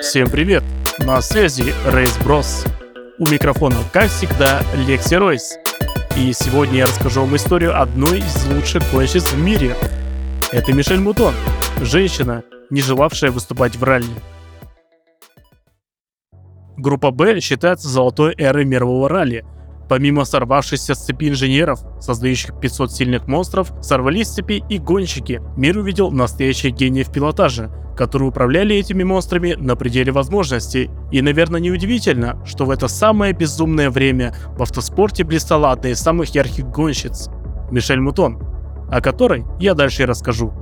Всем привет! На связи Рейс Брос. У микрофона, как всегда, Лекси Ройс. И сегодня я расскажу вам историю одной из лучших гонщиц в мире. Это Мишель Мутон, женщина, не желавшая выступать в ралли. Группа Б считается золотой эрой мирового ралли. Помимо сорвавшихся с цепи инженеров, создающих 500 сильных монстров, сорвались с цепи и гонщики. Мир увидел настоящих гениев пилотажа, которые управляли этими монстрами на пределе возможностей. И, наверное, неудивительно, что в это самое безумное время в автоспорте блистала одна из самых ярких гонщиц – Мишель Мутон, о которой я дальше и расскажу.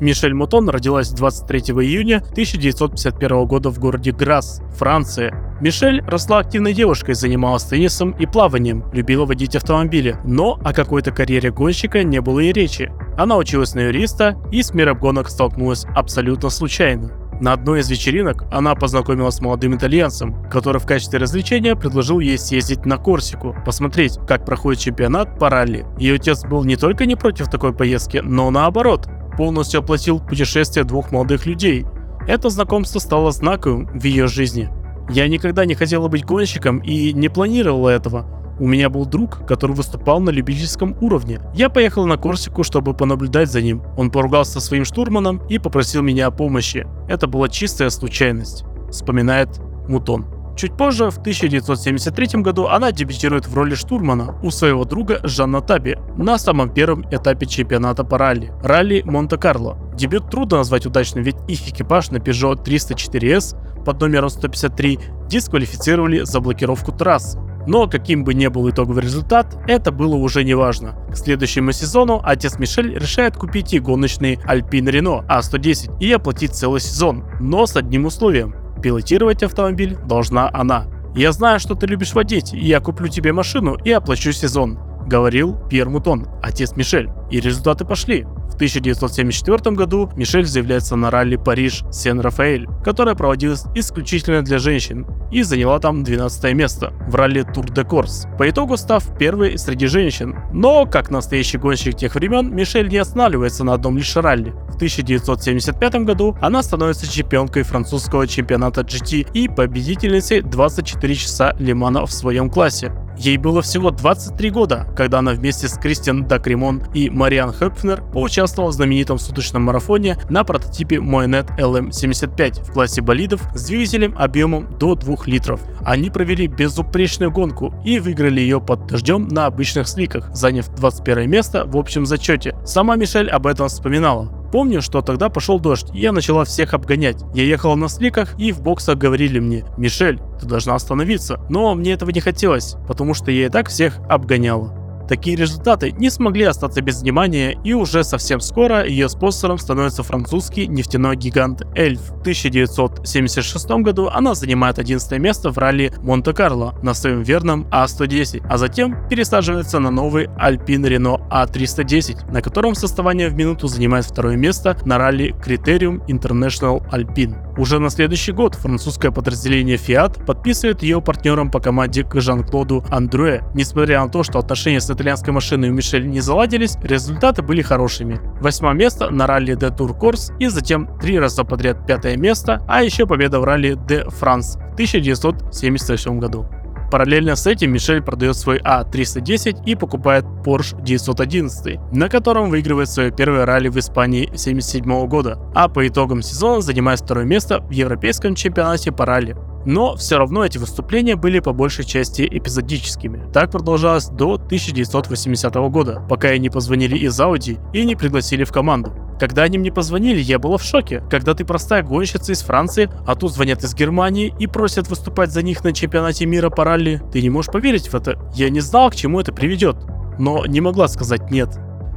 Мишель Мутон родилась 23 июня 1951 года в городе Грасс, Франция. Мишель росла активной девушкой, занималась теннисом и плаванием, любила водить автомобили, но о какой-то карьере гонщика не было и речи. Она училась на юриста и с миром гонок столкнулась абсолютно случайно. На одной из вечеринок она познакомилась с молодым итальянцем, который в качестве развлечения предложил ей съездить на Корсику, посмотреть, как проходит чемпионат по ралли. Ее отец был не только не против такой поездки, но наоборот, полностью оплатил путешествие двух молодых людей. Это знакомство стало знаковым в ее жизни. Я никогда не хотела быть гонщиком и не планировала этого. У меня был друг, который выступал на любительском уровне. Я поехал на Корсику, чтобы понаблюдать за ним. Он поругался со своим штурманом и попросил меня о помощи. Это была чистая случайность, вспоминает Мутон. Чуть позже, в 1973 году, она дебютирует в роли штурмана у своего друга Жанна Таби на самом первом этапе чемпионата по ралли – ралли Монте-Карло. Дебют трудно назвать удачным, ведь их экипаж на Peugeot 304S под номером 153 дисквалифицировали за блокировку трассы. Но каким бы ни был итоговый результат, это было уже не важно. К следующему сезону отец Мишель решает купить ей гоночный Alpine Renault A110 и оплатить целый сезон, но с одним условием пилотировать автомобиль должна она. «Я знаю, что ты любишь водить, и я куплю тебе машину и оплачу сезон», — говорил Пьер Мутон, отец Мишель. И результаты пошли. В 1974 году Мишель заявляется на ралли Париж Сен-Рафаэль, которая проводилась исключительно для женщин и заняла там 12 место в ралли Тур де Корс, по итогу став первой среди женщин. Но, как настоящий гонщик тех времен, Мишель не останавливается на одном лишь ралли. В 1975 году она становится чемпионкой французского чемпионата GT и победительницей 24 часа Лимана в своем классе. Ей было всего 23 года, когда она вместе с Кристиан Дакримон и Мариан Хепфнер поучаствовала в знаменитом суточном марафоне на прототипе Moynet LM75 в классе болидов с двигателем объемом до 2 литров. Они провели безупречную гонку и выиграли ее под дождем на обычных сликах, заняв 21 место в общем зачете. Сама Мишель об этом вспоминала. Помню, что тогда пошел дождь, и я начала всех обгонять. Я ехала на сликах, и в боксах говорили мне, Мишель, ты должна остановиться. Но мне этого не хотелось, потому что я и так всех обгоняла. Такие результаты не смогли остаться без внимания, и уже совсем скоро ее спонсором становится французский нефтяной гигант Эльф. В 1976 году она занимает 11 место в ралли Монте-Карло на своем верном А110, а затем пересаживается на новый Alpine Renault A310, на котором составание в минуту занимает второе место на ралли Criterium International Alpine. Уже на следующий год французское подразделение Fiat подписывает ее партнером по команде к Жан-Клоду Андруэ. Несмотря на то, что отношения с итальянской машиной у Мишель не заладились, результаты были хорошими. Восьмое место на ралли de Tour Corse и затем три раза подряд пятое место, а еще победа в ралли de France в 1978 году. Параллельно с этим Мишель продает свой А310 и покупает Porsche 911, на котором выигрывает свое первое ралли в Испании 1977 года, а по итогам сезона занимает второе место в европейском чемпионате по ралли. Но все равно эти выступления были по большей части эпизодическими. Так продолжалось до 1980 года, пока ей не позвонили из Audi и не пригласили в команду. Когда они мне позвонили, я была в шоке. Когда ты простая гонщица из Франции, а тут звонят из Германии и просят выступать за них на чемпионате мира по ралли, ты не можешь поверить в это. Я не знал, к чему это приведет, но не могла сказать нет.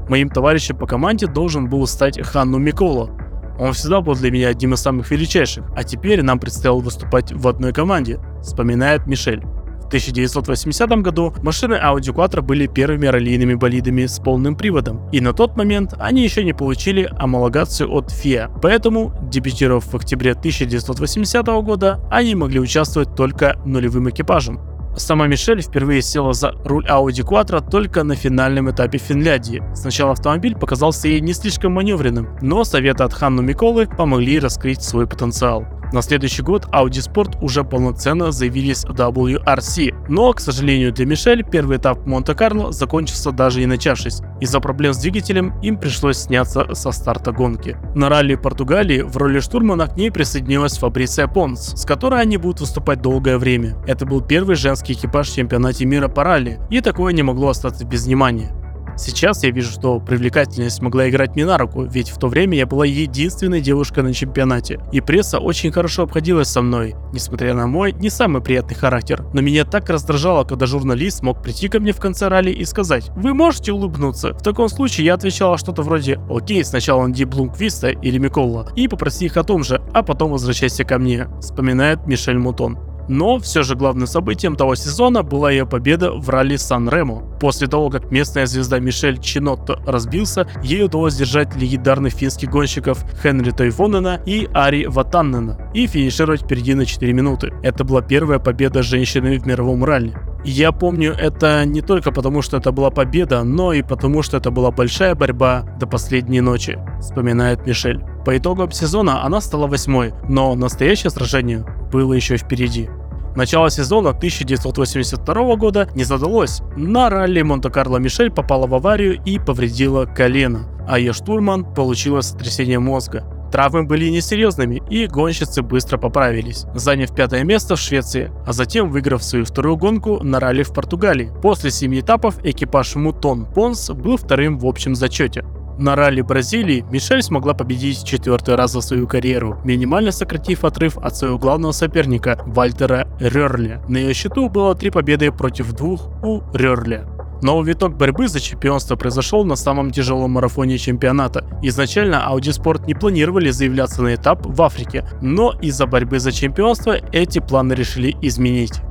Моим товарищем по команде должен был стать Ханну Микола. Он всегда был для меня одним из самых величайших, а теперь нам предстояло выступать в одной команде, вспоминает Мишель. 1980 году машины Audi Quattro были первыми раллийными болидами с полным приводом, и на тот момент они еще не получили амалогацию от FIA, поэтому, дебютировав в октябре 1980 года, они могли участвовать только нулевым экипажем. Сама Мишель впервые села за руль Audi Quattro только на финальном этапе Финляндии. Сначала автомобиль показался ей не слишком маневренным, но советы от Ханну Миколы помогли раскрыть свой потенциал. На следующий год Audi Sport уже полноценно заявились в WRC, но, к сожалению для Мишель, первый этап Монте-Карло закончился даже не начавшись. Из-за проблем с двигателем им пришлось сняться со старта гонки. На ралли Португалии в роли штурмана к ней присоединилась Фабриция Понс, с которой они будут выступать долгое время. Это был первый женский экипаж в чемпионате мира по ралли, и такое не могло остаться без внимания. Сейчас я вижу, что привлекательность могла играть мне на руку, ведь в то время я была единственной девушкой на чемпионате. И пресса очень хорошо обходилась со мной, несмотря на мой не самый приятный характер. Но меня так раздражало, когда журналист мог прийти ко мне в конце ралли и сказать «Вы можете улыбнуться?» В таком случае я отвечала что-то вроде «Окей, сначала Анди Блумквиста или Микола» и попроси их о том же, а потом возвращайся ко мне, вспоминает Мишель Мутон. Но все же главным событием того сезона была ее победа в ралли Сан-Ремо. После того, как местная звезда Мишель Чинотто разбился, ей удалось держать легендарных финских гонщиков Хенри Тойфонена и Ари Ватаннена и финишировать впереди на 4 минуты. Это была первая победа женщины в мировом ралли. Я помню это не только потому, что это была победа, но и потому, что это была большая борьба до последней ночи, вспоминает Мишель. По итогам сезона она стала восьмой, но настоящее сражение было еще впереди. Начало сезона 1982 года не задалось. На ралли Монте-Карло Мишель попала в аварию и повредила колено, а ее штурман получила сотрясение мозга. Травмы были несерьезными, и гонщицы быстро поправились, заняв пятое место в Швеции, а затем выиграв свою вторую гонку на ралли в Португалии. После семи этапов экипаж Мутон Понс был вторым в общем зачете. На ралли Бразилии Мишель смогла победить четвертый раз за свою карьеру, минимально сократив отрыв от своего главного соперника Вальтера Рерли. На ее счету было три победы против двух у Рерли. Новый виток борьбы за чемпионство произошел на самом тяжелом марафоне чемпионата. Изначально Audi Sport не планировали заявляться на этап в Африке, но из-за борьбы за чемпионство эти планы решили изменить.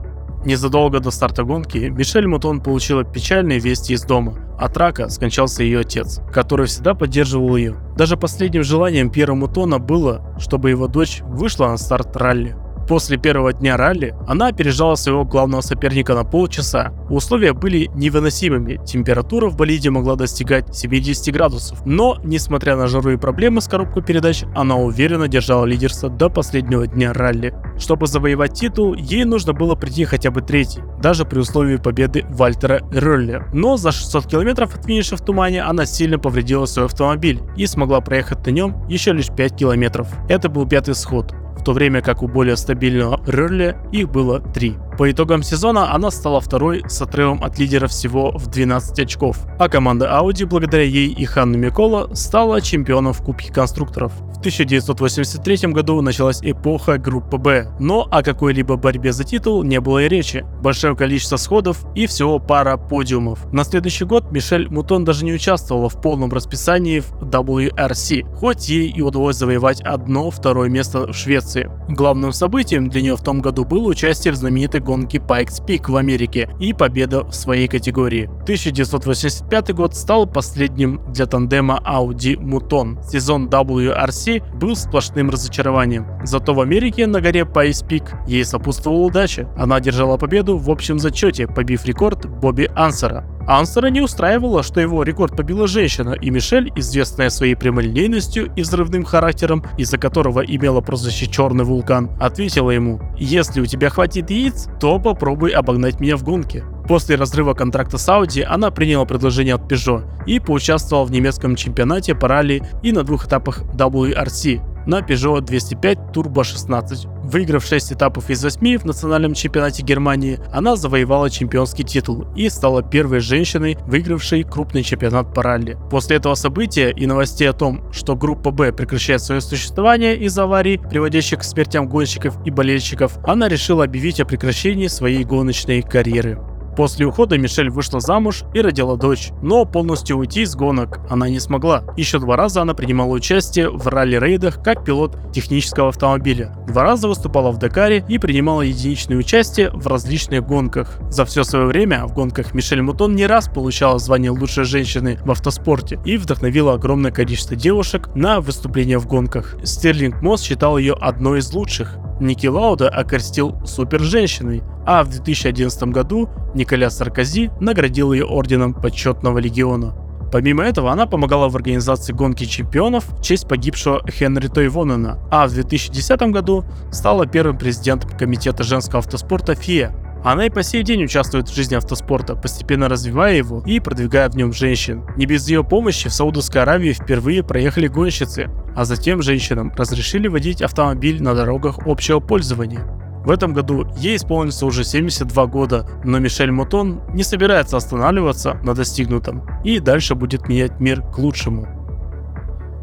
Незадолго до старта гонки Мишель Мутон получила печальные вести из дома. От рака скончался ее отец, который всегда поддерживал ее. Даже последним желанием Пьера Мутона было, чтобы его дочь вышла на старт ралли. После первого дня ралли она опережала своего главного соперника на полчаса. Условия были невыносимыми, температура в болиде могла достигать 70 градусов. Но, несмотря на жару и проблемы с коробкой передач, она уверенно держала лидерство до последнего дня ралли. Чтобы завоевать титул, ей нужно было прийти хотя бы третий, даже при условии победы Вальтера Ролли. Но за 600 километров от финиша в тумане она сильно повредила свой автомобиль и смогла проехать на нем еще лишь 5 километров. Это был пятый сход в то время как у более стабильного Рерли их было 3. По итогам сезона она стала второй с отрывом от лидера всего в 12 очков, а команда Audi благодаря ей и Ханну Микола стала чемпионом в Кубке конструкторов. В 1983 году началась эпоха группы Б, но о какой-либо борьбе за титул не было и речи. Большое количество сходов и всего пара подиумов. На следующий год Мишель Мутон даже не участвовала в полном расписании в WRC, хоть ей и удалось завоевать одно второе место в Швеции. Главным событием для нее в том году было участие в знаменитой гонке Pikes Peak в Америке и победа в своей категории. 1985 год стал последним для тандема Audi Mouton. Сезон WRC России был сплошным разочарованием. Зато в Америке на горе Пайс Пик ей сопутствовала удача. Она держала победу в общем зачете, побив рекорд Бобби Ансера. Ансера не устраивало, что его рекорд побила женщина, и Мишель, известная своей прямолинейностью и взрывным характером, из-за которого имела прозвище «Черный вулкан», ответила ему «Если у тебя хватит яиц, то попробуй обогнать меня в гонке». После разрыва контракта с Audi она приняла предложение от Peugeot и поучаствовала в немецком чемпионате по ралли и на двух этапах WRC на Peugeot 205 Turbo 16. Выиграв 6 этапов из 8 в национальном чемпионате Германии, она завоевала чемпионский титул и стала первой женщиной, выигравшей крупный чемпионат по ралли. После этого события и новостей о том, что группа Б прекращает свое существование из-за аварий, приводящих к смертям гонщиков и болельщиков, она решила объявить о прекращении своей гоночной карьеры. После ухода Мишель вышла замуж и родила дочь, но полностью уйти из гонок она не смогла. Еще два раза она принимала участие в ралли-рейдах как пилот технического автомобиля. Два раза выступала в Дакаре и принимала единичное участие в различных гонках. За все свое время в гонках Мишель Мутон не раз получала звание лучшей женщины в автоспорте и вдохновила огромное количество девушек на выступления в гонках. Стерлинг Мосс считал ее одной из лучших. Ники Лауда окрестил супер женщиной, а в 2011 году Николя Саркози наградил ее орденом почетного легиона. Помимо этого, она помогала в организации гонки чемпионов в честь погибшего Хенри Тойвонена, а в 2010 году стала первым президентом комитета женского автоспорта ФИА. Она и по сей день участвует в жизни автоспорта, постепенно развивая его и продвигая в нем женщин. Не без ее помощи в Саудовской Аравии впервые проехали гонщицы, а затем женщинам разрешили водить автомобиль на дорогах общего пользования. В этом году ей исполнится уже 72 года, но Мишель Мотон не собирается останавливаться на достигнутом и дальше будет менять мир к лучшему.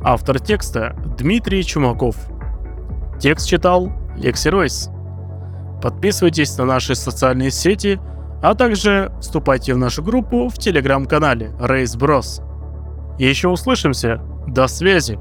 Автор текста Дмитрий Чумаков. Текст читал Лекси Ройс. Подписывайтесь на наши социальные сети, а также вступайте в нашу группу в телеграм-канале Race Bros. Еще услышимся. До связи!